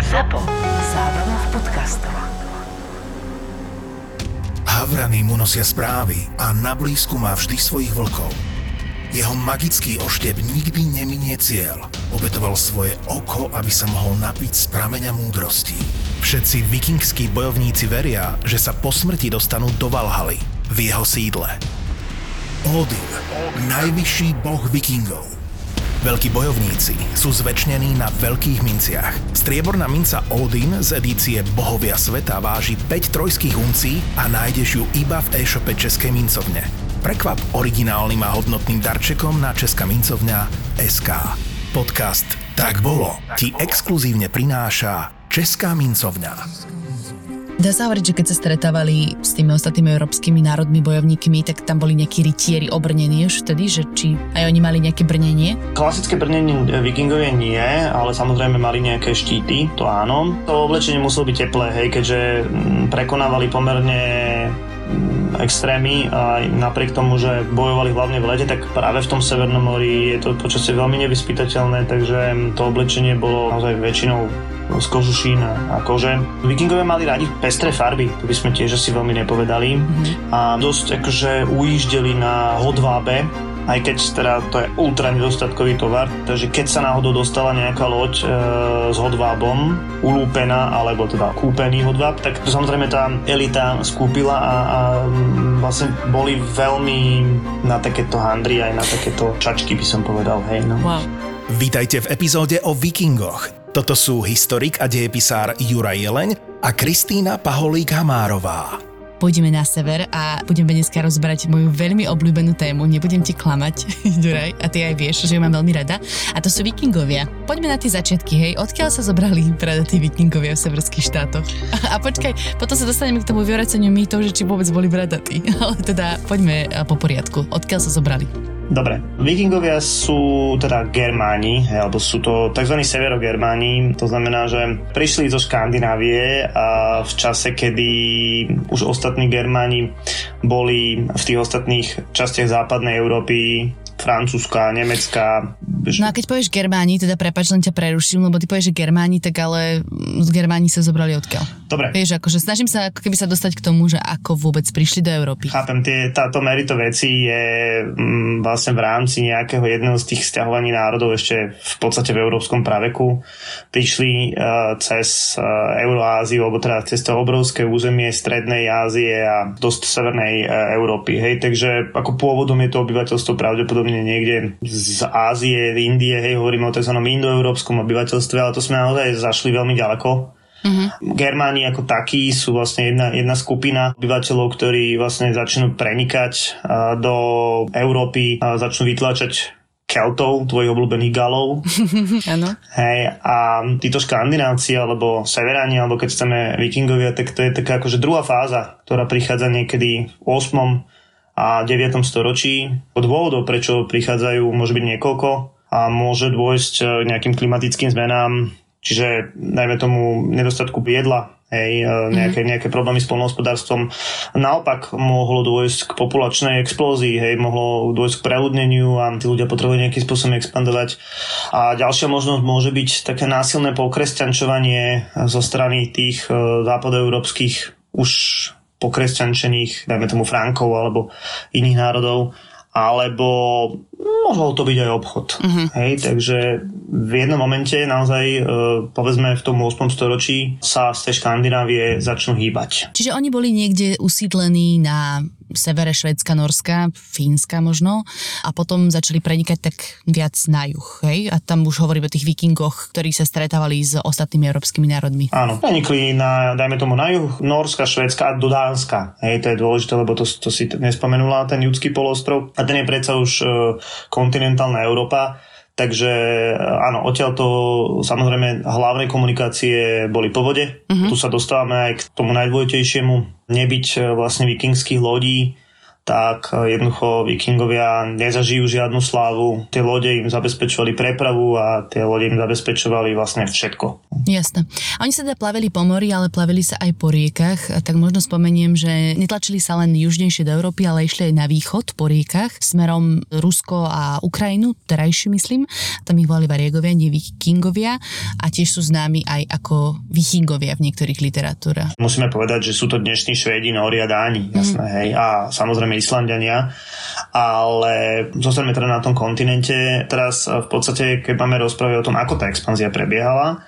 ZAPO. Zábrná v podcastov. Havrany mu nosia správy a na blízku má vždy svojich vlkov. Jeho magický oštep nikdy neminie cieľ. Obetoval svoje oko, aby sa mohol napiť z prameňa múdrosti. Všetci vikingskí bojovníci veria, že sa po smrti dostanú do Valhaly, v jeho sídle. Odin, najvyšší boh vikingov. Veľkí bojovníci sú zväčšnení na veľkých minciach. Strieborná minca Odin z edície Bohovia sveta váži 5 trojských uncí a nájdeš ju iba v e-shope Českej mincovne. Prekvap originálnym a hodnotným darčekom na Česká mincovňa SK. Podcast Tak bolo ti exkluzívne prináša Česká mincovňa. Dá sa hovoriť, že keď sa stretávali s tými ostatnými európskymi národmi bojovníkmi, tak tam boli nejakí rytieri obrnení už vtedy, že či aj oni mali nejaké brnenie? Klasické brnenie vikingovie nie, ale samozrejme mali nejaké štíty, to áno. To oblečenie muselo byť teplé, hej, keďže mm, prekonávali pomerne extrémy a napriek tomu, že bojovali hlavne v lete, tak práve v tom Severnom mori je to počasie veľmi nevyspytateľné, takže to oblečenie bolo naozaj väčšinou z kožušín a kože. Vikingovia mali radi pestré farby, to by sme tiež asi veľmi nepovedali. Mm-hmm. A dosť akože ujíždeli na hodvábe, aj keď teda to je ultra nedostatkový tovar, takže keď sa náhodou dostala nejaká loď e, s hodvábom, ulúpená alebo teda kúpený hodváb, tak to samozrejme tá elita skúpila a, a vlastne boli veľmi na takéto handry aj na takéto čačky by som povedal, hej no. Wow. Vítajte v epizóde o vikingoch. Toto sú historik a dejepisár Juraj Jeleň a Kristýna Paholík-Hamárová. Pôjdeme na sever a budeme dneska rozbrať moju veľmi obľúbenú tému. Nebudem ti klamať, Juraj, a ty aj vieš, že ju mám veľmi rada. A to sú vikingovia. Poďme na tie začiatky, hej. Odkiaľ sa zobrali bradatí vikingovia v severských štátoch? A, a počkaj, potom sa dostaneme k tomu vyvraceniu mýtov, že či vôbec boli bradatí. Ale teda poďme po poriadku. Odkiaľ sa zobrali? Dobre, vikingovia sú teda Germáni, alebo sú to tzv. severogermáni, to znamená, že prišli zo Škandinávie a v čase, kedy už ostatní Germáni boli v tých ostatných častiach západnej Európy Francúzska, Nemecka. No a keď povieš Germáni, teda prepač, len ťa preruším, lebo ty povieš, že Germáni, tak ale z Germáni sa zobrali odkiaľ? Dobre. Vieš, akože snažím sa ako keby sa dostať k tomu, že ako vôbec prišli do Európy. Chápem, tie, táto merito veci je m, mm, vlastne v rámci nejakého jedného z tých stiahovaní národov ešte v podstate v európskom praveku. Prišli uh, cez uh, Euroáziu, alebo teda cez to obrovské územie Strednej Ázie a dosť Severnej uh, Európy. Hej, takže ako pôvodom je to obyvateľstvo pravdepodobne pravdepodobne niekde z Ázie, Indie, hej, hovoríme o tzv. indoeurópskom obyvateľstve, ale to sme naozaj zašli veľmi ďaleko. Uh-huh. Germáni ako takí sú vlastne jedna, jedna skupina obyvateľov, ktorí vlastne začnú prenikať do Európy, a začnú vytlačať Keltov, tvojich obľúbených Galov. Áno. Hej, a títo škandinávci, alebo severani, alebo keď chceme vikingovia, tak to je taká akože druhá fáza, ktorá prichádza niekedy v 8 a 9. storočí. Dôvodov, prečo prichádzajú, môže byť niekoľko a môže dôjsť k e, nejakým klimatickým zmenám, čiže najmä tomu nedostatku jedla, hej, e, nejaké, mhm. nejaké problémy s polnohospodárstvom. Naopak mohlo dôjsť k populačnej explózii, hej, mohlo dôjsť k preľudneniu a tí ľudia potrebujú nejakým spôsobom expandovať. A ďalšia možnosť môže byť také násilné pokresťančovanie zo strany tých e, západoeurópskych už pokresťančených, dajme tomu Frankov alebo iných národov, alebo mohol to byť aj obchod. Uh-huh. Hej, takže v jednom momente naozaj, e, povedzme v tom 8. storočí, sa z tej Škandinávie začnú hýbať. Čiže oni boli niekde usídlení na severe Švedska, Norska, Fínska možno a potom začali prenikať tak viac na juh, hej? A tam už hovoríme o tých vikingoch, ktorí sa stretávali s ostatnými európskymi národmi. Áno, prenikli na, dajme tomu na juh, Norska, Švedska a do Dánska. Hej, to je dôležité, lebo to, to si nespomenula, ten judský polostrov. A ten je predsa už uh, kontinentálna Európa. Takže e, áno, odtiaľ to samozrejme hlavné komunikácie boli po vode. Uh-huh. Tu sa dostávame aj k tomu najdôležitejšiemu nebyť e, vlastne vikingských lodí tak jednoducho vikingovia nezažijú žiadnu slávu. Tie lode im zabezpečovali prepravu a tie lode im zabezpečovali vlastne všetko. Jasné. A oni sa teda plavili po mori, ale plavili sa aj po riekach, tak možno spomeniem, že netlačili sa len južnejšie do Európy, ale išli aj na východ po riekach, smerom Rusko a Ukrajinu, terajšiu myslím. Tam ich volali variegovia, nie vikingovia a tiež sú známi aj ako vikingovia v niektorých literatúrach. Musíme povedať, že sú to dnešní Švédi, Nóri a Dáni, jasné, hej. A samozrejme Islandiania, ale zostaneme teda na tom kontinente. Teraz v podstate, keď máme rozprávať o tom, ako tá expanzia prebiehala,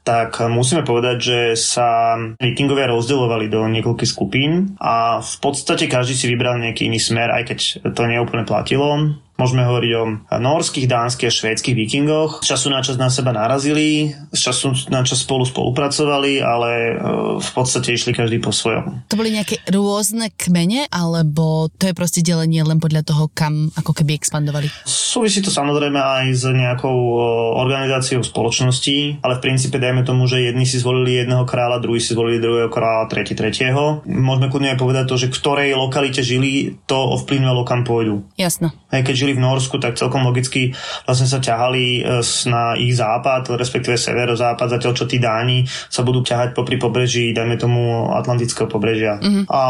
tak musíme povedať, že sa vikingovia rozdeľovali do niekoľkých skupín a v podstate každý si vybral nejaký iný smer, aj keď to neúplne platilo. Môžeme hovoriť o norských, dánskych a švédskych vikingoch. Z času na čas na seba narazili, z času na čas spolu spolupracovali, ale e, v podstate išli každý po svojom. To boli nejaké rôzne kmene, alebo to je proste delenie len podľa toho, kam ako keby expandovali? Súvisí to samozrejme aj s nejakou e, organizáciou spoločnosti, ale v princípe dajme tomu, že jedni si zvolili jedného kráľa, druhý si zvolili druhého kráľa, tretí tretieho. Môžeme kľudne aj povedať to, že ktorej lokalite žili, to ovplyvňovalo kam pôjdu. Jasno. Aj keď žili žili v Norsku, tak celkom logicky vlastne sa ťahali e, na ich západ, respektíve severozápad, zatiaľ čo tí Dáni sa budú ťahať popri pobreží, dajme tomu Atlantického pobrežia. Mm-hmm. A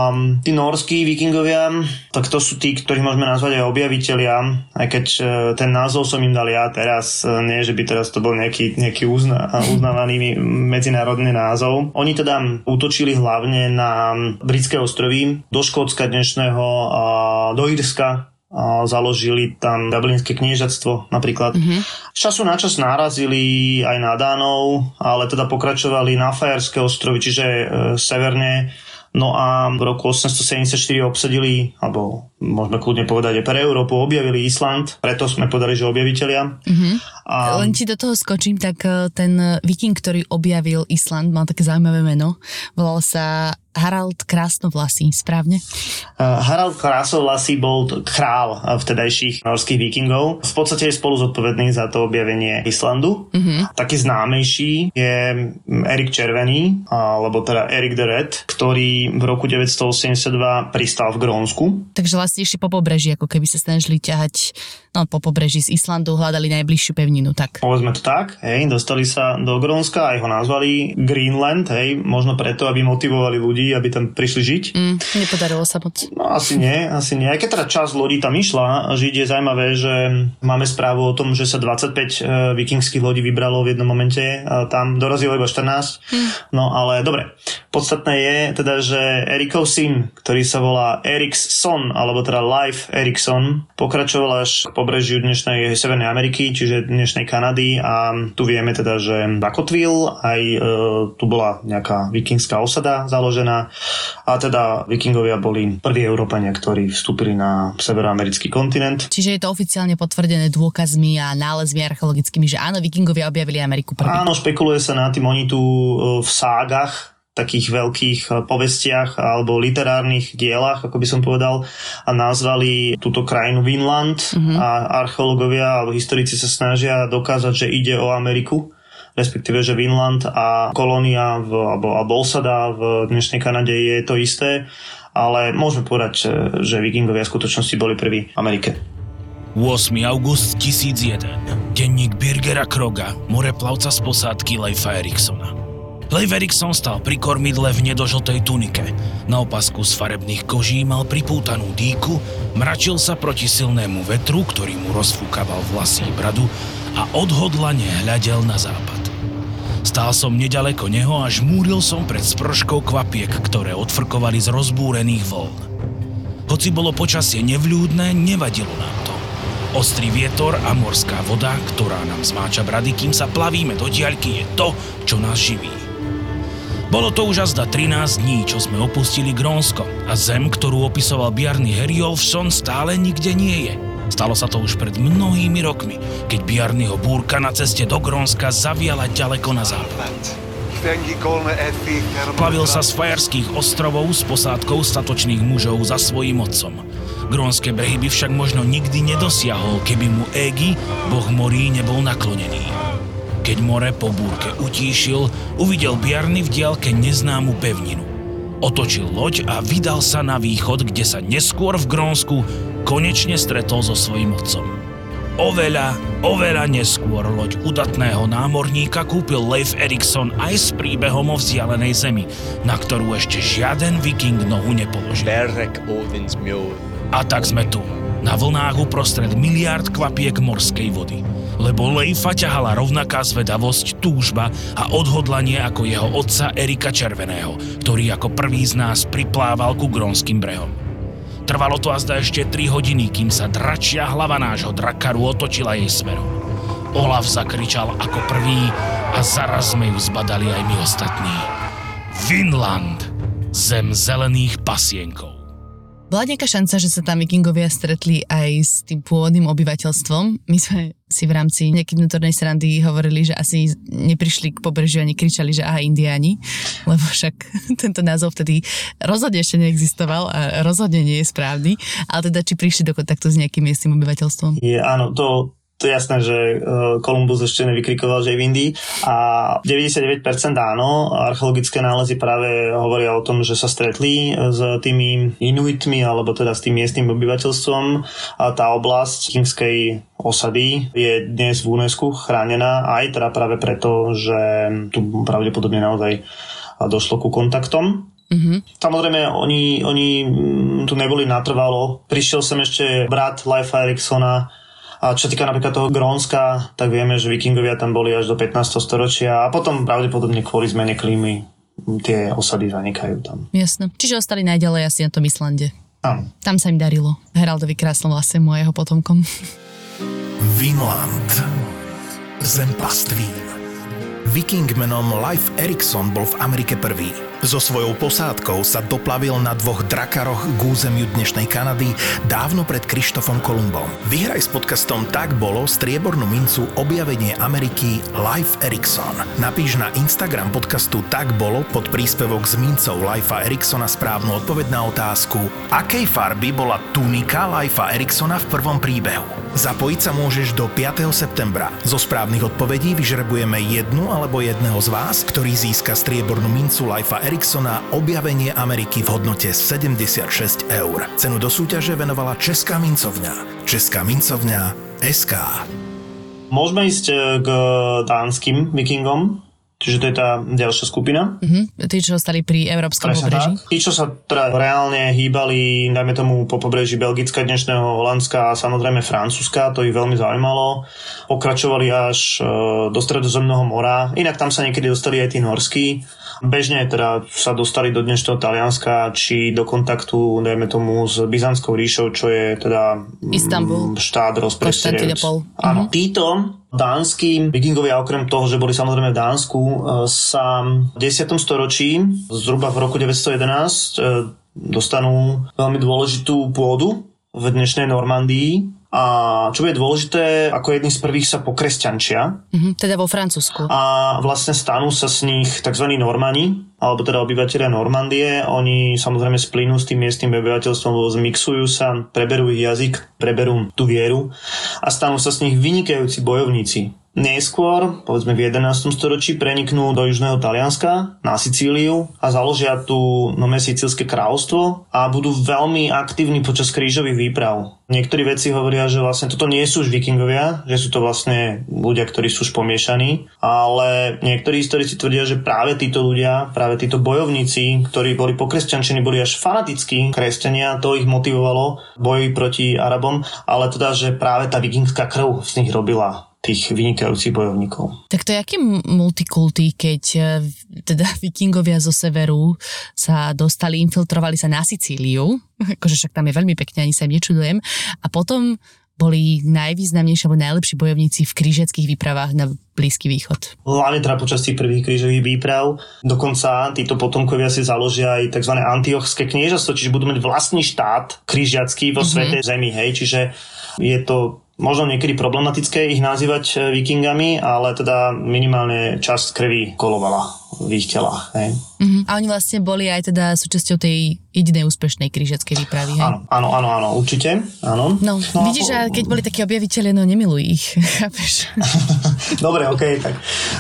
tí norskí vikingovia, tak to sú tí, ktorých môžeme nazvať aj objaviteľia, aj keď e, ten názov som im dal ja teraz, e, nie, že by teraz to bol nejaký, nejaký uzna, uznávaný medzinárodný názov. Oni teda útočili hlavne na britské ostrovy, do Škótska dnešného, do Irska, založili tam Dublinské kniežatstvo napríklad. Mm-hmm. Z času na čas nárazili aj na Dánov, ale teda pokračovali na Fajerské ostrovy, čiže e, severne. No a v roku 874 obsadili, alebo môžeme kľudne povedať, že pre Európu objavili Island, preto sme povedali, že objaviteľia. Mm-hmm. A... Len ti do toho skočím, tak e, ten viking, ktorý objavil Island, mal také zaujímavé meno. Volal sa Harald Krásnovlasý, správne? Uh, Harald Krásnovlasý bol král vtedajších norských vikingov. V podstate je spolu zodpovedný za to objavenie Islandu. Uh-huh. Taký známejší je Erik Červený, alebo teda Erik the Red, ktorý v roku 982 pristal v Grónsku. Takže vlastne ešte po pobreží, ako keby sa snažili ťahať no, po pobreží z Islandu, hľadali najbližšiu pevninu, tak. Povedzme to tak, hej, dostali sa do Grónska, aj ho nazvali Greenland, hej, možno preto, aby motivovali ľudí ľudí, aby tam prišli žiť. Mm, nepodarilo sa moc. No asi nie, asi nie. Aj keď teda časť ľudí tam išla žiť, je zaujímavé, že máme správu o tom, že sa 25 e, vikingských lodí vybralo v jednom momente tam dorazilo iba 14. Mm. No ale dobre. Podstatné je teda, že Erikov syn, ktorý sa volá Erikson, alebo teda Life Erikson, pokračoval až k pobrežiu dnešnej Severnej Ameriky, čiže dnešnej Kanady a tu vieme teda, že zakotvil, aj e, tu bola nejaká vikingská osada založená založená a teda vikingovia boli prví Európania, ktorí vstúpili na severoamerický kontinent. Čiže je to oficiálne potvrdené dôkazmi a nálezmi archeologickými, že áno, vikingovia objavili Ameriku prvý. Áno, špekuluje sa na tým, oni tu e, v ságach takých veľkých e, povestiach alebo literárnych dielach, ako by som povedal, a nazvali túto krajinu Vinland uh-huh. a archeológovia alebo historici sa snažia dokázať, že ide o Ameriku respektíve, že Vinland a kolónia v, alebo, alebo osada v dnešnej Kanade je to isté, ale môžeme povedať, že vikingovia v skutočnosti boli prví v Amerike. 8. august 1001. Denník Birgera Kroga, moreplavca z posádky Leifa Eriksona. Leif Erikson stal pri kormidle v nedožltej tunike. Na opasku z farebných koží mal pripútanú dýku, mračil sa proti silnému vetru, ktorý mu rozfúkaval vlasy bradu a odhodlane hľadel na západ. Stál som nedaleko neho a žmúril som pred sprškou kvapiek, ktoré odfrkovali z rozbúrených vln. Hoci bolo počasie nevľúdne, nevadilo nám to. Ostrý vietor a morská voda, ktorá nám zmáča brady, kým sa plavíme do diaľky, je to, čo nás živí. Bolo to už azda 13 dní, čo sme opustili Grónsko a zem, ktorú opisoval Bjarny Herjolfsson, stále nikde nie je – Stalo sa to už pred mnohými rokmi, keď Bjarnyho búrka na ceste do Grónska zaviala ďaleko na západ. Plavil sa z Fajarských ostrovov s posádkou statočných mužov za svojím otcom. Grónske brehy by však možno nikdy nedosiahol, keby mu Égy, boh morí, nebol naklonený. Keď more po búrke utíšil, uvidel Bjarny v diaľke neznámu pevninu. Otočil loď a vydal sa na východ, kde sa neskôr v Grónsku konečne stretol so svojím otcom. Oveľa, oveľa neskôr loď udatného námorníka kúpil Leif Erikson aj s príbehom o vzdialenej zemi, na ktorú ešte žiaden viking nohu nepoložil. A tak sme tu, na vlnách uprostred miliárd kvapiek morskej vody. Lebo Leifa ťahala rovnaká zvedavosť, túžba a odhodlanie ako jeho otca Erika Červeného, ktorý ako prvý z nás priplával ku grónskym brehom. Trvalo to azda ešte 3 hodiny, kým sa dračia hlava nášho drakaru otočila jej smerom. Olaf zakričal ako prvý a zaraz sme ju zbadali aj my ostatní. Vinland, zem zelených pasienkov. Bola nejaká šanca, že sa tam vikingovia stretli aj s tým pôvodným obyvateľstvom? My sme si v rámci nejakej vnútornej srandy hovorili, že asi neprišli k pobrežiu a nekričali, že aha, indiáni, lebo však tento názov vtedy rozhodne ešte neexistoval a rozhodne nie je správny, ale teda či prišli do kontaktu s nejakým miestnym obyvateľstvom? Je, áno, to, to je jasné, že Kolumbus ešte nevykrikoval, že je v Indii a 99% áno, archeologické nálezy práve hovoria o tom, že sa stretli s tými Inuitmi alebo teda s tým miestnym obyvateľstvom a tá oblasť kingskej osady je dnes v UNESCO chránená aj teda práve preto, že tu pravdepodobne naozaj došlo ku kontaktom Mm-hmm. Samozrejme, oni, oni tu neboli natrvalo. Prišiel sem ešte brat Leifa Eriksona, a čo týka napríklad toho Grónska, tak vieme, že vikingovia tam boli až do 15. storočia a potom pravdepodobne kvôli zmene klímy tie osady zanikajú tam. Jasné. Čiže ostali najďalej asi na tom Islande. Áno. Tam sa im darilo. Heraldovi krásnom lase a jeho potomkom. Vinland. Zem pastvín. Viking menom Leif Erikson bol v Amerike prvý. So svojou posádkou sa doplavil na dvoch drakaroch k územiu dnešnej Kanady dávno pred Krištofom Kolumbom. Vyhraj s podcastom Tak bolo striebornú mincu objavenie Ameriky Leif Erikson. Napíš na Instagram podcastu Tak bolo pod príspevok s mincov Leifa Eriksona správnu odpoveď na otázku Akej farby bola tunika Leifa Eriksona v prvom príbehu? Zapojiť sa môžeš do 5. septembra. Zo správnych odpovedí vyžrebujeme jednu alebo jedného z vás, ktorý získa striebornú mincu Leifa Eriksona objavenie Ameriky v hodnote 76 eur. Cenu do súťaže venovala Česká mincovňa. Česká mincovňa SK. Môžeme ísť e, k dánskym vikingom, Čiže to je tá ďalšia skupina. Uh-huh. Tí, čo stali pri Európskom Presne pobreží. Tak. Tí, čo sa teda reálne hýbali, dajme tomu po pobreží Belgická, dnešného Holandska a samozrejme Francúzska, to ich veľmi zaujímalo. Pokračovali až e, do Stredozemného mora. Inak tam sa niekedy dostali aj tí norskí. Bežne teda sa dostali do dnešného Talianska, či do kontaktu, dajme tomu, s Byzantskou ríšou, čo je teda Istanbul. štát. Konštantinopol. Áno. Mhm. Títo dánsky vikingovia, okrem toho, že boli samozrejme v Dánsku, e, sa v 10. storočí, zhruba v roku 911, e, dostanú veľmi dôležitú pôdu v dnešnej Normandii, a čo je dôležité, ako jedni z prvých sa pokresťančia Uh-huh. Teda vo Francúzsku. a vlastne stanú sa z nich tzv. Normani, alebo teda obyvateľia Normandie. Oni samozrejme splynú s tým miestnym obyvateľstvom, lebo zmixujú sa, preberú ich jazyk, preberú tú vieru a stanú sa z nich vynikajúci bojovníci. Neskôr, povedzme v 11. storočí, preniknú do južného Talianska, na Sicíliu a založia tu nové sicílske kráľovstvo a budú veľmi aktívni počas krížových výprav. Niektorí vedci hovoria, že vlastne toto nie sú už vikingovia, že sú to vlastne ľudia, ktorí sú už pomiešaní, ale niektorí historici tvrdia, že práve títo ľudia, práve títo bojovníci, ktorí boli pokresťančení, boli až fanatickí kresťania, to ich motivovalo boji proti Arabom, ale teda, že práve tá vikingská krv z nich robila tých vynikajúcich bojovníkov. Tak to je aký multikulty, keď e, teda vikingovia zo severu sa dostali, infiltrovali sa na Sicíliu, akože však tam je veľmi pekne, ani sa im nečudujem, a potom boli najvýznamnejší alebo najlepší bojovníci v krížeckých výpravách na Blízky východ. Hlavne teda počas tých prvých krížových výprav. Dokonca títo potomkovia si založia aj tzv. antiochské kniežastvo, čiže budú mať vlastný štát krížiacký vo mm-hmm. Svetej Zemi, hej, čiže je to možno niekedy problematické ich nazývať vikingami, ale teda minimálne časť krvi kolovala v ich telách. Hej. Uh-huh. A oni vlastne boli aj teda súčasťou tej jedinej úspešnej krížackej výpravy, hej? Áno, áno, áno, áno, určite, áno. No, no vidíš, a keď boli takí objaviteľe, no nemiluj ich, chápeš? Dobre, ok, tak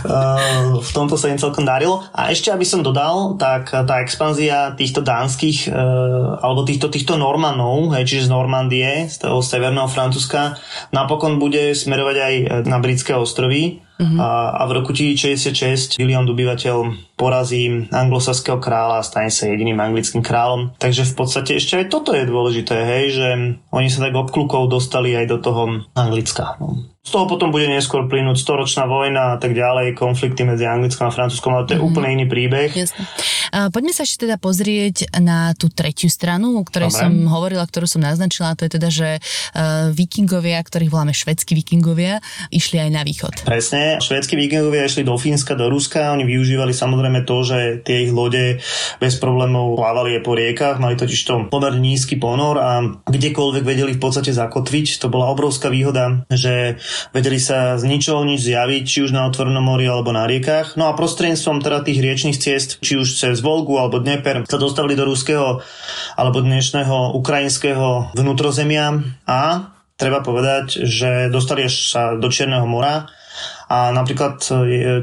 uh, v tomto sa im celkom darilo. A ešte, aby som dodal, tak tá expanzia týchto dánskych, uh, alebo týchto, týchto Normanov, hej, čiže z Normandie, z toho severného Francúzska, napokon bude smerovať aj na britské ostrovy. Uh-huh. A, a v roku 1066 William obyvateľ porazí anglosaského kráľa a stane sa jediným anglickým kráľom. Takže v podstate ešte aj toto je dôležité, hej, že oni sa tak obklukov dostali aj do toho Anglicka. No. Z toho potom bude neskôr plynúť storočná vojna a tak ďalej, konflikty medzi Anglickom a Francúzskom, ale to je mm-hmm. úplne iný príbeh. Jasne. A poďme sa ešte teda pozrieť na tú tretiu stranu, o ktorej Dobre. som hovorila, ktorú som naznačila, to je teda, že uh, vikingovia, ktorých voláme švedskí vikingovia, išli aj na východ. Presne, švedskí vikingovia išli do Fínska, do Ruska, oni využívali samozrejme to, že tie ich lode bez problémov plávali aj po riekach, mali totiž to pomerne nízky ponor a kdekoľvek vedeli v podstate zakotviť. To bola obrovská výhoda, že vedeli sa z ničoho nič zjaviť, či už na otvorenom mori alebo na riekach. No a prostredníctvom teda tých riečných ciest, či už cez Volgu alebo Dneper, sa dostali do ruského alebo dnešného ukrajinského vnútrozemia a treba povedať, že dostali až sa do Čierneho mora a napríklad e,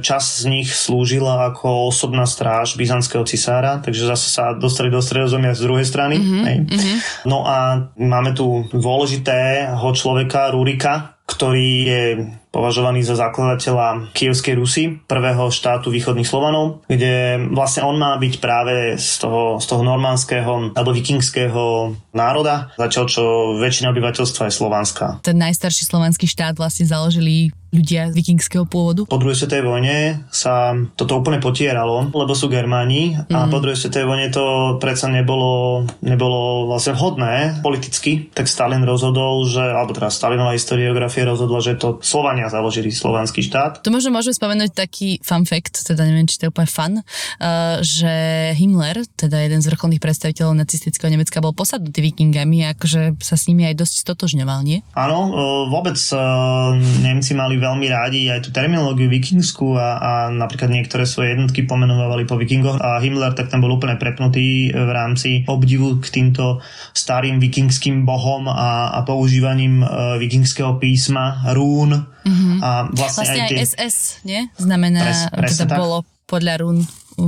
čas z nich slúžila ako osobná stráž byzantského cisára, takže zase sa dostali do stredozemia z druhej strany. Mm-hmm, hej. Mm-hmm. No a máme tu dôležitého človeka, Rurika, ktorý je považovaný za zakladateľa Kievskej Rusy, prvého štátu východných Slovanov, kde vlastne on má byť práve z toho, z toho normandského alebo vikingského národa, zatiaľ čo väčšina obyvateľstva je slovanská. Ten najstarší slovanský štát vlastne založili ľudia z vikingského pôvodu? Po druhej svetovej vojne sa toto úplne potieralo, lebo sú Germáni a mm. po druhej svetovej vojne to predsa nebolo, nebolo vlastne vhodné politicky, tak Stalin rozhodol, že, alebo teda Stalinová historiografia rozhodla, že to Slovania založili slovanský štát. To možno môžeme spomenúť taký fun fact, teda neviem, či to je úplne fun, uh, že Himmler, teda jeden z vrcholných predstaviteľov nacistického Nemecka, bol posadnutý vikingami a akože sa s nimi aj dosť stotožňoval, nie? Áno, uh, vôbec uh, Nemci mali veľmi rádi aj tú terminológiu vikingskú a, a napríklad niektoré svoje jednotky pomenovali po vikingoch a Himmler tak tam bol úplne prepnutý v rámci obdivu k týmto starým vikingským bohom a, a používaním vikingského písma, rún mm-hmm. a vlastne, vlastne aj, tie... SS, nie? Znamená, Pres, presne teda tak. bolo podľa rún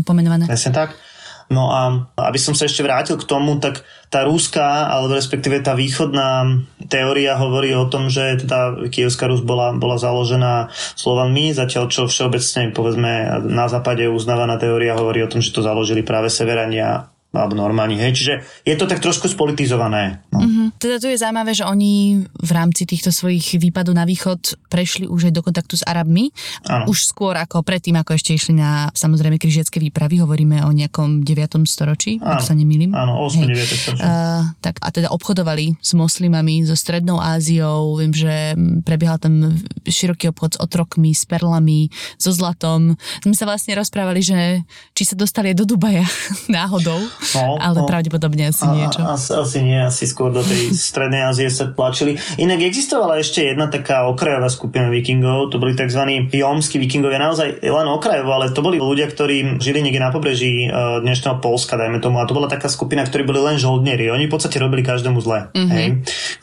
pomenované. Presne tak. No a aby som sa ešte vrátil k tomu, tak tá rúská, alebo respektíve tá východná teória hovorí o tom, že teda Kievská Rus bola, bola založená Slovanmi, zatiaľ čo všeobecne, povedzme, na západe uznávaná teória hovorí o tom, že to založili práve Severania alebo Normáni, hej, čiže je to tak trošku spolitizované. No. Mm-hmm. Teda tu je zaujímavé, že oni v rámci týchto svojich výpadov na východ prešli už aj do kontaktu s Arabmi, ano. už skôr ako predtým, ako ešte išli na samozrejme križiacké výpravy, hovoríme o nejakom 9. storočí, ano. ak sa nemýlim. Áno, 8. 9. storočí. Uh, tak a teda obchodovali s moslimami, so Strednou Áziou, viem, že prebiehal tam široký obchod s otrokmi, s perlami, so zlatom. My sa vlastne rozprávali, že či sa dostali aj do Dubaja náhodou. No, ale no, pravdepodobne asi a, niečo. Asi, asi nie, asi skôr do tej strednej Ázie sa tlačili. Inak existovala ešte jedna taká okrajová skupina vikingov, to boli tzv. jomskí vikingovia, naozaj len okrajovo, ale to boli ľudia, ktorí žili niekde na pobreží uh, dnešného Polska, dajme tomu, a to bola taká skupina, ktorí boli len žoldnieri. Oni v podstate robili každému zle. Mm-hmm. Hej.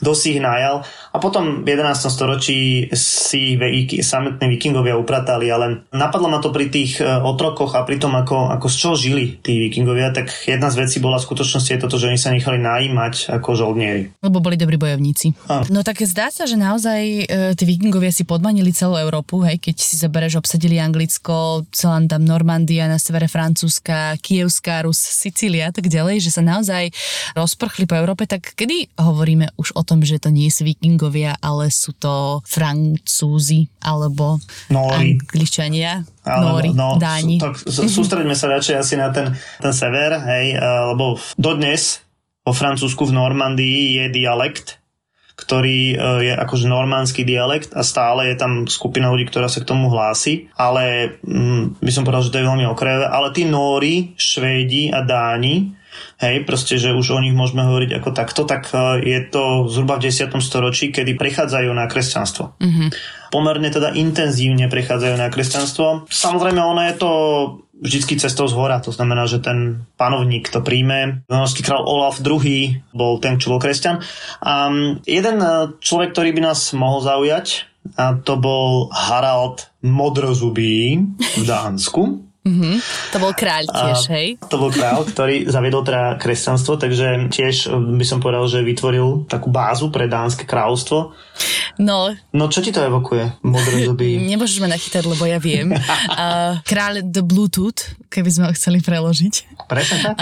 Kto si ich najal. A potom v 11. storočí si ich samotní vikingovia upratali, ale napadlo ma to pri tých uh, otrokoch a pri tom, ako, ako z čoho žili tí vikingovia, tak jedna jedna z vecí bola v skutočnosti je toto, že oni sa nechali najímať ako žoldnieri. Lebo boli dobrí bojovníci. A. No tak zdá sa, že naozaj e, tí vikingovia si podmanili celú Európu, hej, keď si zoberieš, obsadili Anglicko, celá tam Normandia, na severe Francúzska, Kievská, Rus, Sicília a tak ďalej, že sa naozaj rozprchli po Európe, tak kedy hovoríme už o tom, že to nie sú vikingovia, ale sú to Francúzi alebo Nóri. Angličania? Nóri, no, Dáni. Tak sústreďme sa radšej asi na ten, ten sever, hej, lebo dodnes po Francúzsku v Normandii je dialekt, ktorý e, je akože normandský dialekt a stále je tam skupina ľudí, ktorá sa k tomu hlási, ale mm, by som povedal, že to je veľmi okrajové, ale tí Nóri, Švédi a Dáni, hej, proste, že už o nich môžeme hovoriť ako takto, tak e, je to zhruba v 10. storočí, kedy prechádzajú na kresťanstvo. Mm-hmm pomerne teda intenzívne prechádzajú na kresťanstvo. Samozrejme, ono je to vždycky cestou z hora. To znamená, že ten panovník to príjme. Norský král Olaf II bol ten, čo bol kresťan. A jeden e, človek, ktorý by nás mohol zaujať, a to bol Harald Modrozubý v Dánsku. Mhm. To bol kráľ tiež, A hej? To bol král, ktorý zaviedol teda kresťanstvo, takže tiež by som povedal, že vytvoril takú bázu pre dánske kráľovstvo. No, No čo ti to evokuje? Modrozubý. nemôžeš ma nachytať, lebo ja viem. Uh, kráľ the Bluetooth, keby sme ho chceli preložiť. Presne tak?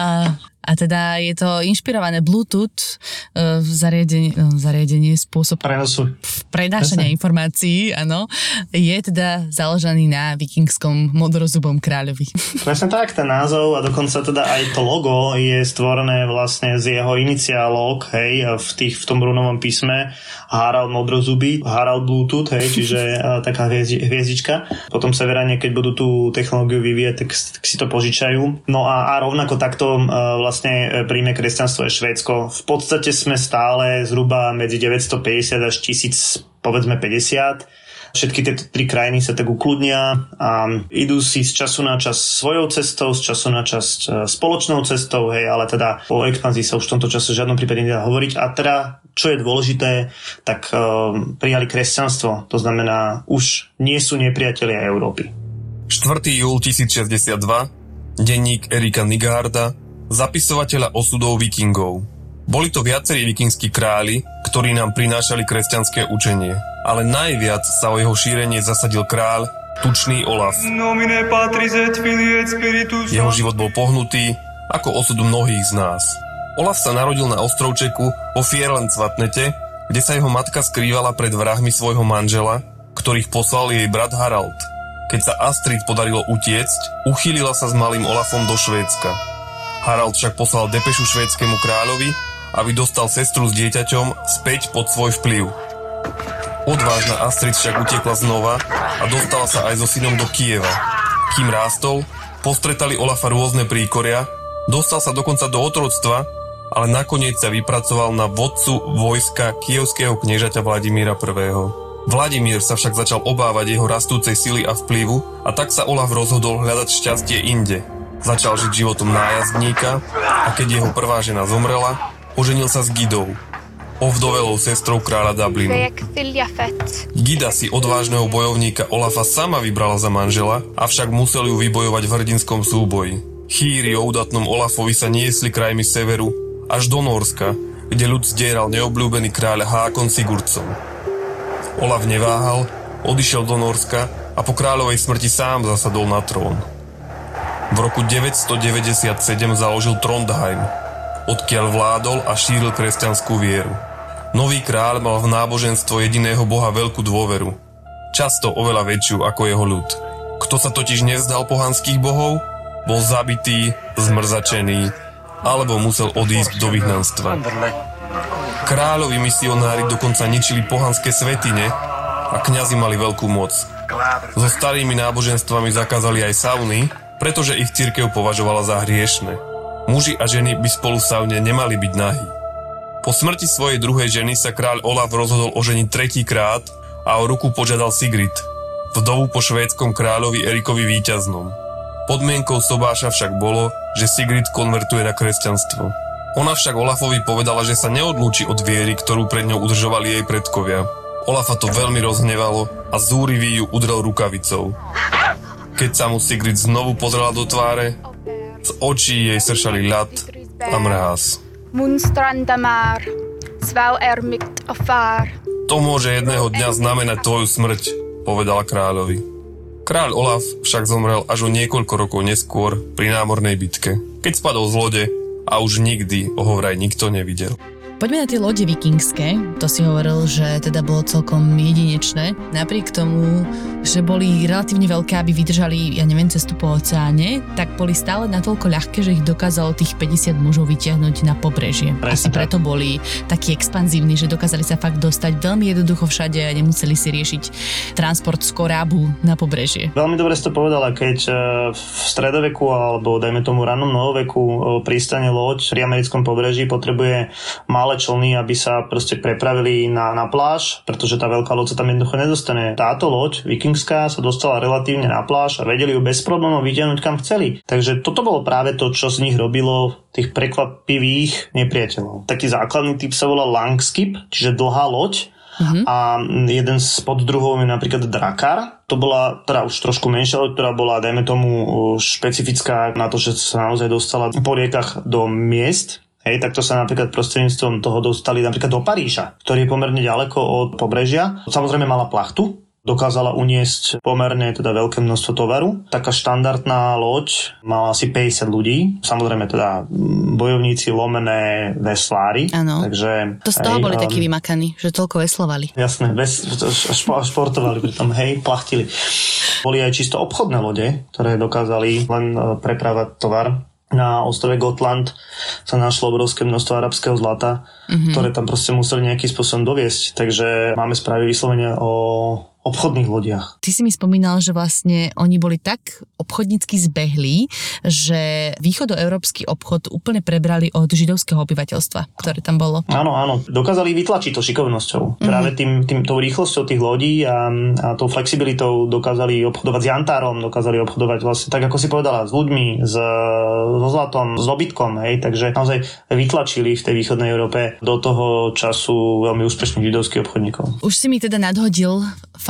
A teda je to inšpirované Bluetooth uh, zariadenie, no, zariadenie, spôsob Prenosu. prenášania informácií, áno, je teda založený na vikingskom modrozubom kráľovi. Presne tak, ten názov a dokonca teda aj to logo je stvorené vlastne z jeho iniciálok, hej, v, tých, v tom runovom písme Harald Modrozuby, Harald Bluetooth, hej, čiže uh, taká hviezdi, hviezdička. Potom severanie, keď budú tú technológiu vyvíjať, tak, tak si to požičajú. No a, a rovnako takto uh, vlastne e, príjme kresťanstvo je Švédsko. V podstate sme stále zhruba medzi 950 až 1000, povedzme 50 Všetky tieto tri krajiny sa tak ukludnia a idú si z času na čas svojou cestou, z času na čas e, spoločnou cestou, hej, ale teda o expanzii sa už v tomto čase v žiadnom prípade nedá hovoriť. A teda, čo je dôležité, tak um, prijali kresťanstvo. To znamená, už nie sú nepriatelia Európy. 4. júl 1062, denník Erika Nigarda, zapisovateľa osudov vikingov. Boli to viacerí vikingskí králi, ktorí nám prinášali kresťanské učenie, ale najviac sa o jeho šírenie zasadil kráľ Tučný Olaf. Jeho život bol pohnutý, ako osud mnohých z nás. Olaf sa narodil na ostrovčeku vo Fierlandsvatnete, kde sa jeho matka skrývala pred vrahmi svojho manžela, ktorých poslal jej brat Harald. Keď sa Astrid podarilo utiecť, uchýlila sa s malým Olafom do Švédska. Harald však poslal depešu švédskému kráľovi, aby dostal sestru s dieťaťom späť pod svoj vplyv. Odvážna Astrid však utiekla znova a dostala sa aj so synom do Kieva. Kým rástol, postretali Olafa rôzne príkoria, dostal sa dokonca do otroctva, ale nakoniec sa vypracoval na vodcu vojska kievského kniežaťa Vladimíra I. Vladimír sa však začal obávať jeho rastúcej sily a vplyvu a tak sa Olaf rozhodol hľadať šťastie inde. Začal žiť životom nájazdníka a keď jeho prvá žena zomrela, oženil sa s Gidou, ovdovelou sestrou kráľa Dublinu. Gida si odvážneho bojovníka Olafa sama vybrala za manžela, avšak musel ju vybojovať v hrdinskom súboji. Chýry o udatnom Olafovi sa niesli krajmi severu až do Norska, kde ľud zdieral neobľúbený kráľ Hákon Sigurdsson. Olaf neváhal, odišiel do Norska a po kráľovej smrti sám zasadol na trón. V roku 997 založil Trondheim, odkiaľ vládol a šíril kresťanskú vieru. Nový kráľ mal v náboženstvo jediného boha veľkú dôveru. Často oveľa väčšiu ako jeho ľud. Kto sa totiž nevzdal pohanských bohov, bol zabitý, zmrzačený alebo musel odísť do vyhnanstva. Kráľovi misionári dokonca ničili pohanské svetine a kňazi mali veľkú moc. So starými náboženstvami zakázali aj sauny, pretože ich církev považovala za hriešne. Muži a ženy by spolu v saune nemali byť nahí. Po smrti svojej druhej ženy sa kráľ Olaf rozhodol oženiť tretíkrát a o ruku požiadal Sigrid, vdovu po švédskom kráľovi Erikovi Víťaznom. Podmienkou sobáša však bolo, že Sigrid konvertuje na kresťanstvo. Ona však Olafovi povedala, že sa neodlúči od viery, ktorú pred ňou udržovali jej predkovia. Olafa to veľmi rozhnevalo a zúrivý ju udrel rukavicou. Keď sa mu Sigrid znovu pozrela do tváre, z očí jej sršali ľad a far. To môže jedného dňa znamenať tvoju smrť, povedala kráľovi. Kráľ Olaf však zomrel až o niekoľko rokov neskôr pri námornej bitke, keď spadol z lode a už nikdy ho vraj nikto nevidel. Poďme na tie lode vikingské. To si hovoril, že teda bolo celkom jedinečné. Napriek tomu, že boli relatívne veľké, aby vydržali, ja neviem, cestu po oceáne, tak boli stále natoľko ľahké, že ich dokázalo tých 50 mužov vytiahnuť na pobrežie. Presne Asi tak. preto boli takí expanzívni, že dokázali sa fakt dostať veľmi jednoducho všade a nemuseli si riešiť transport z korábu na pobrežie. Veľmi dobre si to povedala, keď e, v stredoveku alebo dajme tomu ranom novoveku e, pristane loď pri americkom pobreží potrebuje málo malé člny, aby sa proste prepravili na, na pláž, pretože tá veľká loď sa tam jednoducho nedostane. Táto loď, vikingská, sa dostala relatívne na pláž a vedeli ju bez problémov vytiahnuť kam chceli. Takže toto bolo práve to, čo z nich robilo tých prekvapivých nepriateľov. Taký základný typ sa volá langskip, čiže dlhá loď, Uh-huh. A jeden z poddruhov je napríklad Drakar. To bola teda už trošku menšia loď, ktorá bola, dajme tomu, špecifická na to, že sa naozaj dostala po riekach do miest, Hej, tak to sa napríklad prostredníctvom toho dostali napríklad do Paríža, ktorý je pomerne ďaleko od pobrežia. Samozrejme mala plachtu, dokázala uniesť pomerne teda veľké množstvo tovaru. Taká štandardná loď mala asi 50 ľudí, samozrejme teda bojovníci lomené veslári. Áno. Takže, to z toho hej, boli um, takí vymakaní, že toľko veslovali. Jasné, ves, špo, športovali pritom, hej, plachtili. Boli aj čisto obchodné lode, ktoré dokázali len e, prepravať tovar na ostrove Gotland sa našlo obrovské množstvo arabského zlata, mm-hmm. ktoré tam proste museli nejakým spôsobom doviesť. Takže máme správy vyslovene o obchodných lodiach. Ty si mi spomínal, že vlastne oni boli tak obchodnícky zbehlí, že východoeurópsky obchod úplne prebrali od židovského obyvateľstva, ktoré tam bolo. Áno, áno. Dokázali vytlačiť to šikovnosťou. Mm-hmm. Práve tým, tým, tou rýchlosťou tých lodí a, a tou flexibilitou dokázali obchodovať s jantárom, dokázali obchodovať vlastne tak, ako si povedala, s ľuďmi, s, so zlatom, s dobytkom, hej, takže naozaj vytlačili v tej východnej Európe do toho času veľmi úspešných židovských obchodníkov. Už si mi teda nadhodil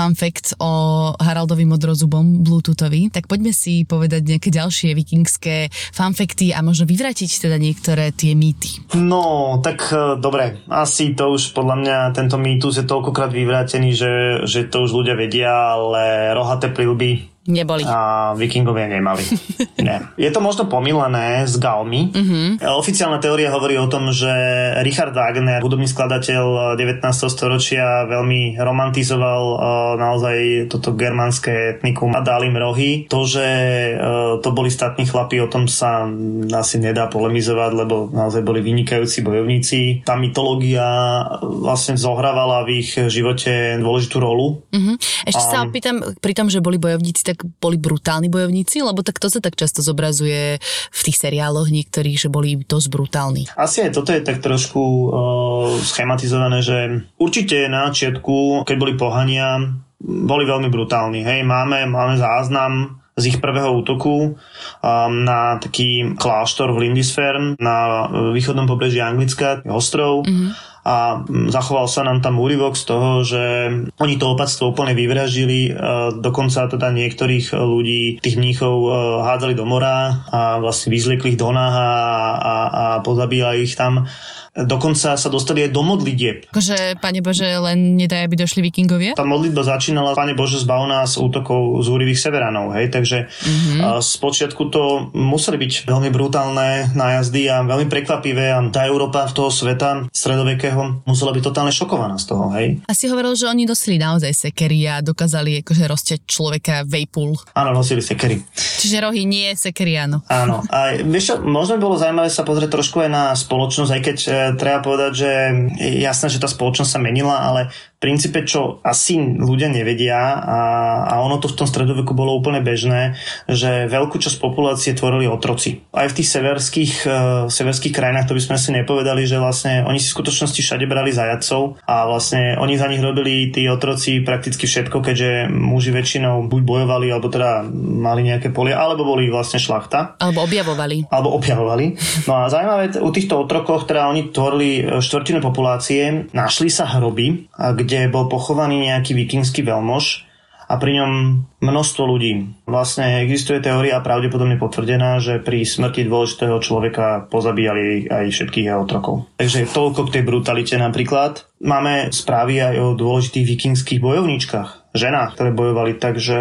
fun fact o Haraldovi Modrozubom, Bluetoothovi, tak poďme si povedať nejaké ďalšie vikingské fun facty a možno vyvratiť teda niektoré tie mýty. No, tak e, dobre, asi to už podľa mňa tento mýtus je toľkokrát vyvrátený, že, že to už ľudia vedia, ale rohaté prilby Neboli. A vikingovia nemali. Nie. Je to možno pomilené s Galmi. Uh-huh. Oficiálna teória hovorí o tom, že Richard Wagner, hudobný skladateľ 19. storočia, veľmi romantizoval uh, naozaj toto germánske etnikum a dal im rohy. To, že uh, to boli statní chlapi, o tom sa asi nedá polemizovať, lebo naozaj boli vynikajúci bojovníci. Tá mytológia vlastne zohrávala v ich živote dôležitú rolu. Uh-huh. Ešte a... sa opýtam, pri tom, že boli bojovníci, tak boli brutálni bojovníci? Lebo tak to sa tak často zobrazuje v tých seriáloch niektorých, že boli dosť brutálni. Asi aj toto je tak trošku uh, schematizované, že určite na začiatku, keď boli pohania, boli veľmi brutálni. Hej, máme, máme záznam z ich prvého útoku um, na taký kláštor v Lindisfarne na východnom pobreží Anglicka, ostrov. Mm-hmm a zachoval sa nám tam úryvok z toho, že oni to opatstvo úplne vyvražili, dokonca teda niektorých ľudí, tých mníchov hádzali do mora a vlastne vyzliekli ich do náha a, a, a pozabíjali ich tam Dokonca sa dostali aj do modlitieb. Akože, Pane Bože, len nedaj, aby došli vikingovia? Tá modlitba začínala, Pane Bože, zbav nás útokov z úrivých severanov, hej, takže mm-hmm. z počiatku to museli byť veľmi brutálne nájazdy a veľmi prekvapivé a tá Európa v toho sveta stredovekého musela byť totálne šokovaná z toho, hej. Asi hovoril, že oni nosili naozaj sekery a dokázali akože rozťať človeka vejpul. Áno, nosili sekery. Čiže rohy nie sekery, áno. Áno. A vieš možno bolo zaujímavé sa pozrieť trošku aj na spoločnosť, aj keď e, treba povedať, že je jasné, že tá spoločnosť sa menila, ale princípe, čo asi ľudia nevedia a, a ono to v tom stredoveku bolo úplne bežné, že veľkú časť populácie tvorili otroci. Aj v tých severských, uh, severských krajinách to by sme si nepovedali, že vlastne oni si v skutočnosti všade brali zajacov a vlastne oni za nich robili tí otroci prakticky všetko, keďže muži väčšinou buď bojovali, alebo teda mali nejaké polia, alebo boli vlastne šlachta. Alebo objavovali. Alebo objavovali. No a zaujímavé, u týchto otrokoch, teda oni tvorili štvrtinu populácie, našli sa hroby, kde kde bol pochovaný nejaký vikingský veľmož a pri ňom množstvo ľudí. Vlastne existuje teória pravdepodobne potvrdená, že pri smrti dôležitého človeka pozabíjali aj všetkých jeho otrokov. Takže toľko k tej brutalite napríklad. Máme správy aj o dôležitých vikingských bojovníčkach, ženách, ktoré bojovali, takže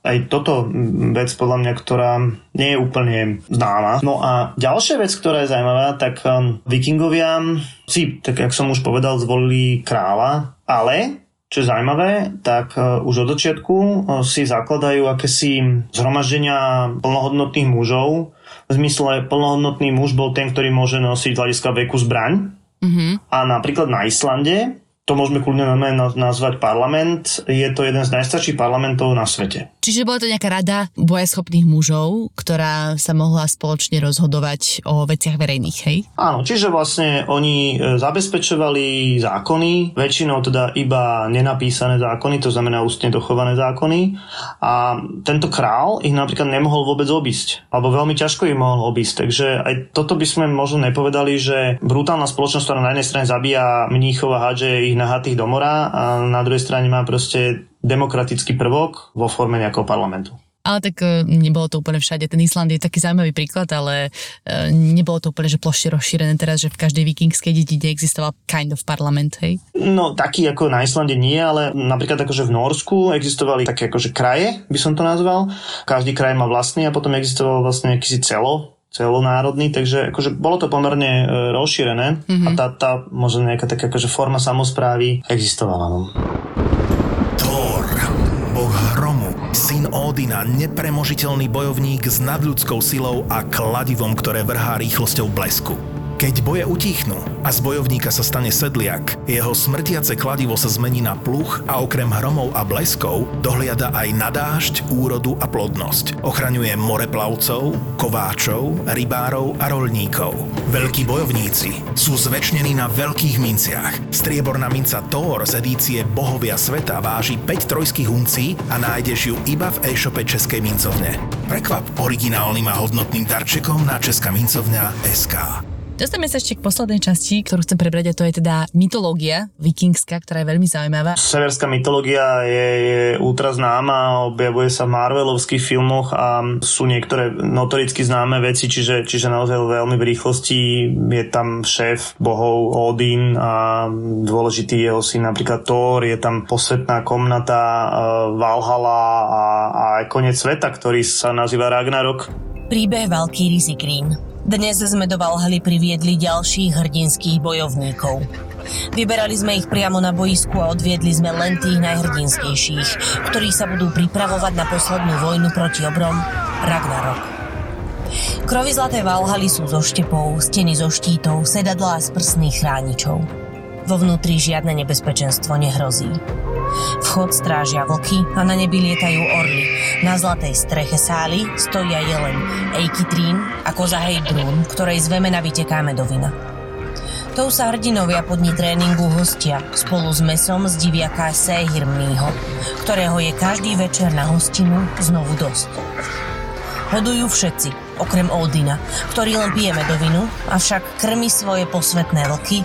aj toto vec podľa mňa, ktorá nie je úplne známa. No a ďalšia vec, ktorá je zaujímavá, tak um, vikingovia si, tak jak som už povedal, zvolili kráľa, ale čo je zaujímavé, tak uh, už od začiatku uh, si zakladajú akési zhromaždenia plnohodnotných mužov. V zmysle plnohodnotný muž bol ten, ktorý môže nosiť z hľadiska veku zbraň. Mm-hmm. A napríklad na Islande to môžeme kľudne nazvať parlament. Je to jeden z najstarších parlamentov na svete. Čiže bola to nejaká rada bojaschopných mužov, ktorá sa mohla spoločne rozhodovať o veciach verejných, hej? Áno, čiže vlastne oni e, zabezpečovali zákony, väčšinou teda iba nenapísané zákony, to znamená ústne dochované zákony. A tento král ich napríklad nemohol vôbec obísť, alebo veľmi ťažko ich mohol obísť. Takže aj toto by sme možno nepovedali, že brutálna spoločnosť, ktorá na jednej strane zabíja mníchov a hádže ich nahatých do mora a na druhej strane má proste demokratický prvok vo forme nejakého parlamentu. Ale tak e, nebolo to úplne všade. Ten Island je taký zaujímavý príklad, ale e, nebolo to úplne, že plošne rozšírené teraz, že v každej vikingskej dedine existoval kind of parlament, hej? No taký ako na Islande nie, ale napríklad akože v Norsku existovali také akože kraje, by som to nazval. Každý kraj má vlastný a potom existoval vlastne akýsi celo, celonárodný, takže akože bolo to pomerne e, rozšírené mm-hmm. a tá, tá možno nejaká taká akože forma samozprávy existovala. No. Thor, boh hromu, syn Ódina, nepremožiteľný bojovník s nadľudskou silou a kladivom, ktoré vrhá rýchlosťou blesku. Keď boje utichnú a z bojovníka sa stane sedliak, jeho smrtiace kladivo sa zmení na pluch a okrem hromov a bleskov dohliada aj na dážď, úrodu a plodnosť. Ochraňuje moreplavcov, kováčov, rybárov a rolníkov. Veľkí bojovníci sú zväčšnení na veľkých minciach. Strieborná minca Thor z edície Bohovia sveta váži 5 trojských uncí a nájdeš ju iba v e-shope Českej mincovne. Prekvap originálnym a hodnotným darčekom na Česká mincovňa SK. Dostaneme sa ešte k poslednej časti, ktorú chcem prebrať a to je teda mytológia vikingská, ktorá je veľmi zaujímavá. Severská mytológia je, je ultra známa, objavuje sa v Marvelovských filmoch a sú niektoré notoricky známe veci, čiže, čiže naozaj veľmi v rýchlosti je tam šéf bohov Odin a dôležitý jeho syn napríklad Thor, je tam posvetná komnata uh, Valhalla a, a aj koniec sveta, ktorý sa nazýva Ragnarok. Príbeh Valkyrie Green. Dnes sme do Valhaly priviedli ďalších hrdinských bojovníkov. Vyberali sme ich priamo na boisku a odviedli sme len tých najhrdinskejších, ktorí sa budú pripravovať na poslednú vojnu proti obrom Ragnarok. Krovy zlaté Valhaly sú zo štepov, steny zo štítov, sedadlá z prsných chráničov. Vo vnútri žiadne nebezpečenstvo nehrozí. Vchod strážia vlky a na nebi lietajú orly. Na zlatej streche sály stoja jeleň Eikitrín a koza Heidbrún, ktorej z vemena vytekáme do vina. Tou sa hrdinovia po dni tréningu hostia spolu s mesom z diviaka Sehirmnýho, ktorého je každý večer na hostinu znovu dosť. Hodujú všetci, okrem Odina, ktorý len pije medovinu, avšak krmi svoje posvetné vlky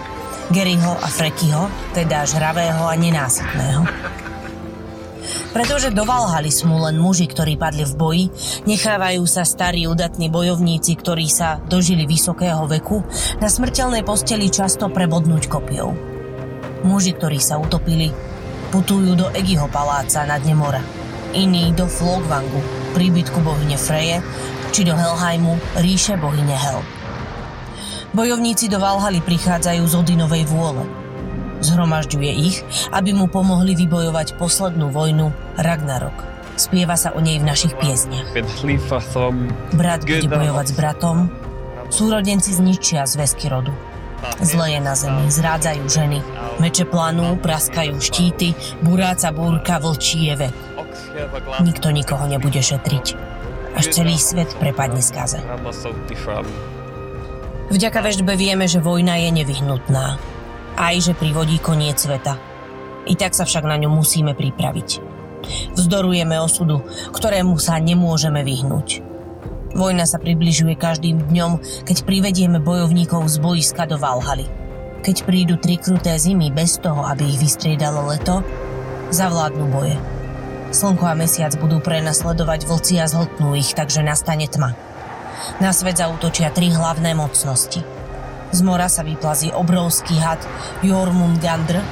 Garyho a Frekyho, teda žravého a nenásytného. Pretože do Valhaly smú len muži, ktorí padli v boji, nechávajú sa starí udatní bojovníci, ktorí sa dožili vysokého veku, na smrteľnej posteli často prebodnúť kopiou. Muži, ktorí sa utopili, putujú do Egiho paláca na dne mora. Iní do Flogvangu, príbytku bohyne Freje, či do Helheimu, ríše bohyne Hel. Bojovníci do Valhaly prichádzajú z Odinovej vôle. Zhromažďuje ich, aby mu pomohli vybojovať poslednú vojnu Ragnarok. Spieva sa o nej v našich piesniach. Brat bude bojovať s bratom, súrodenci zničia zväzky rodu. Zle je na zemi, zrádzajú ženy, meče planú, praskajú štíty, buráca búrka, vlčí je vek. Nikto nikoho nebude šetriť, až celý svet prepadne skaze. Vďaka vežbe vieme, že vojna je nevyhnutná. Aj, že privodí koniec sveta. I tak sa však na ňu musíme pripraviť. Vzdorujeme osudu, ktorému sa nemôžeme vyhnúť. Vojna sa približuje každým dňom, keď privedieme bojovníkov z boiska do Valhaly. Keď prídu tri kruté zimy bez toho, aby ich vystriedalo leto, zavládnu boje. Slnko a mesiac budú prenasledovať vlci a zhltnú ich, takže nastane tma. Na svet zautočia tri hlavné mocnosti. Z mora sa vyplazí obrovský had Jormungandr,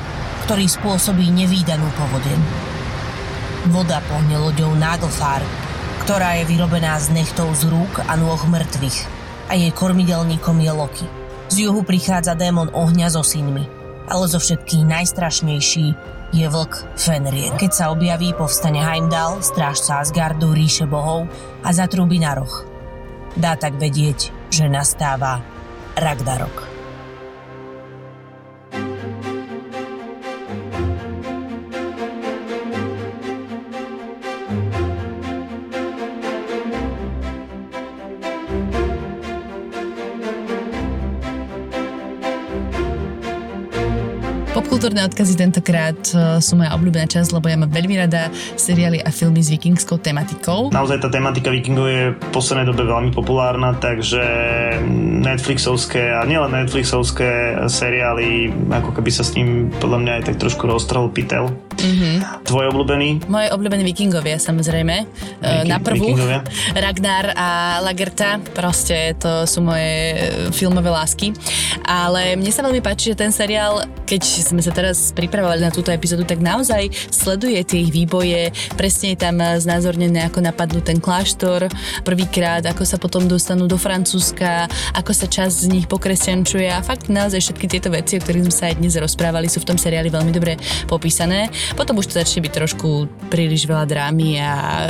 ktorý spôsobí nevýdanú povodeň. Voda pohne loďou Naglfar, ktorá je vyrobená z nechtov z rúk a nôh mŕtvych a jej kormidelníkom je Loki. Z juhu prichádza démon ohňa so synmi, ale zo všetkých najstrašnejší je vlk Fenrir. Keď sa objaví, povstane Heimdall, strážca Asgardu, ríše bohov a zatrúbi na roh dá tak vedieť, že nastáva Ragnarok. Kultúrne odkazy tentokrát e, sú moja obľúbená časť, lebo ja mám veľmi rada seriály a filmy s vikingskou tematikou. Naozaj tá tematika vikingov je v poslednej dobe veľmi populárna, takže Netflixovské a nielen Netflixovské seriály, ako keby sa s ním podľa mňa aj tak trošku roztrhol pytel. Mm-hmm. Tvoj obľúbený? Moje obľúbené vikingovia, samozrejme. E, Viking- Na prvú Vikingovia? Ragnar a Lagerta, proste to sú moje e, filmové lásky. Ale mne sa veľmi páči, že ten seriál, keď sme sa teraz pripravovali na túto epizódu, tak naozaj sleduje tie ich výboje. Presne je tam znázornené, ako napadnú ten kláštor prvýkrát, ako sa potom dostanú do Francúzska, ako sa časť z nich pokresťančuje a fakt naozaj všetky tieto veci, o ktorých sme sa aj dnes rozprávali, sú v tom seriáli veľmi dobre popísané. Potom už to začne byť trošku príliš veľa drámy a e,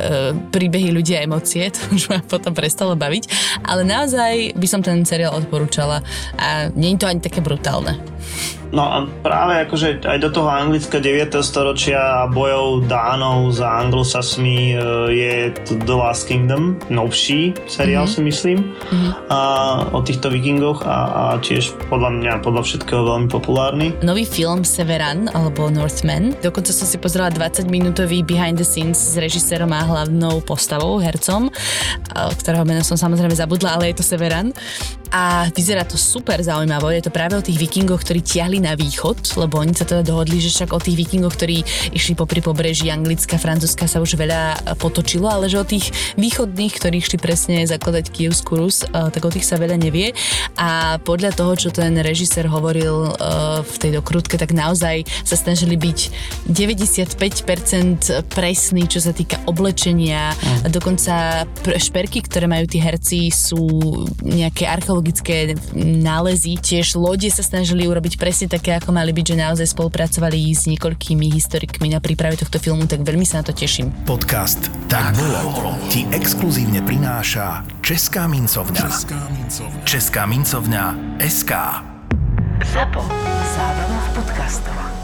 príbehy ľudia a emócie, to už ma potom prestalo baviť, ale naozaj by som ten seriál odporúčala a nie je to ani také brutálne. No a práve akože aj do toho Anglicka 9. storočia a bojov Dánov za anglosasmi e, je to The Last Kingdom, novší seriál mm-hmm. si myslím, mm-hmm. a, o týchto vikingoch a, a tiež podľa mňa, podľa všetkého veľmi populárny. Nový film Severan alebo Northman. Dokonca som si pozrela 20-minútový behind the scenes s režisérom a hlavnou postavou, hercom, eh, ktorého meno som samozrejme zabudla, ale je to Severan. A vyzerá to super zaujímavo. Je to práve o tých vikingoch, ktorí tiahli na východ, lebo oni sa teda dohodli, že však o tých vikingoch, ktorí išli popri pobreží Anglická, Francúzska sa už veľa potočilo, ale že o tých východných, ktorí išli presne zakladať Kievskú Rus, eh, tak o tých sa veľa nevie. A podľa toho, čo ten režisér hovoril eh, v tej dokrutke, tak naozaj sa snažili byť 95% presný, čo sa týka oblečenia. Mm. Dokonca šperky, ktoré majú tí herci, sú nejaké archeologické nálezy. Tiež lode sa snažili urobiť presne také, ako mali byť, že naozaj spolupracovali s niekoľkými historikmi na príprave tohto filmu, tak veľmi sa na to teším. Podcast Tak bolo ti exkluzívne prináša Česká mincovňa. Česká mincovňa. Česká mincovňa SK. ZAPO. Zábrná v podcastovách.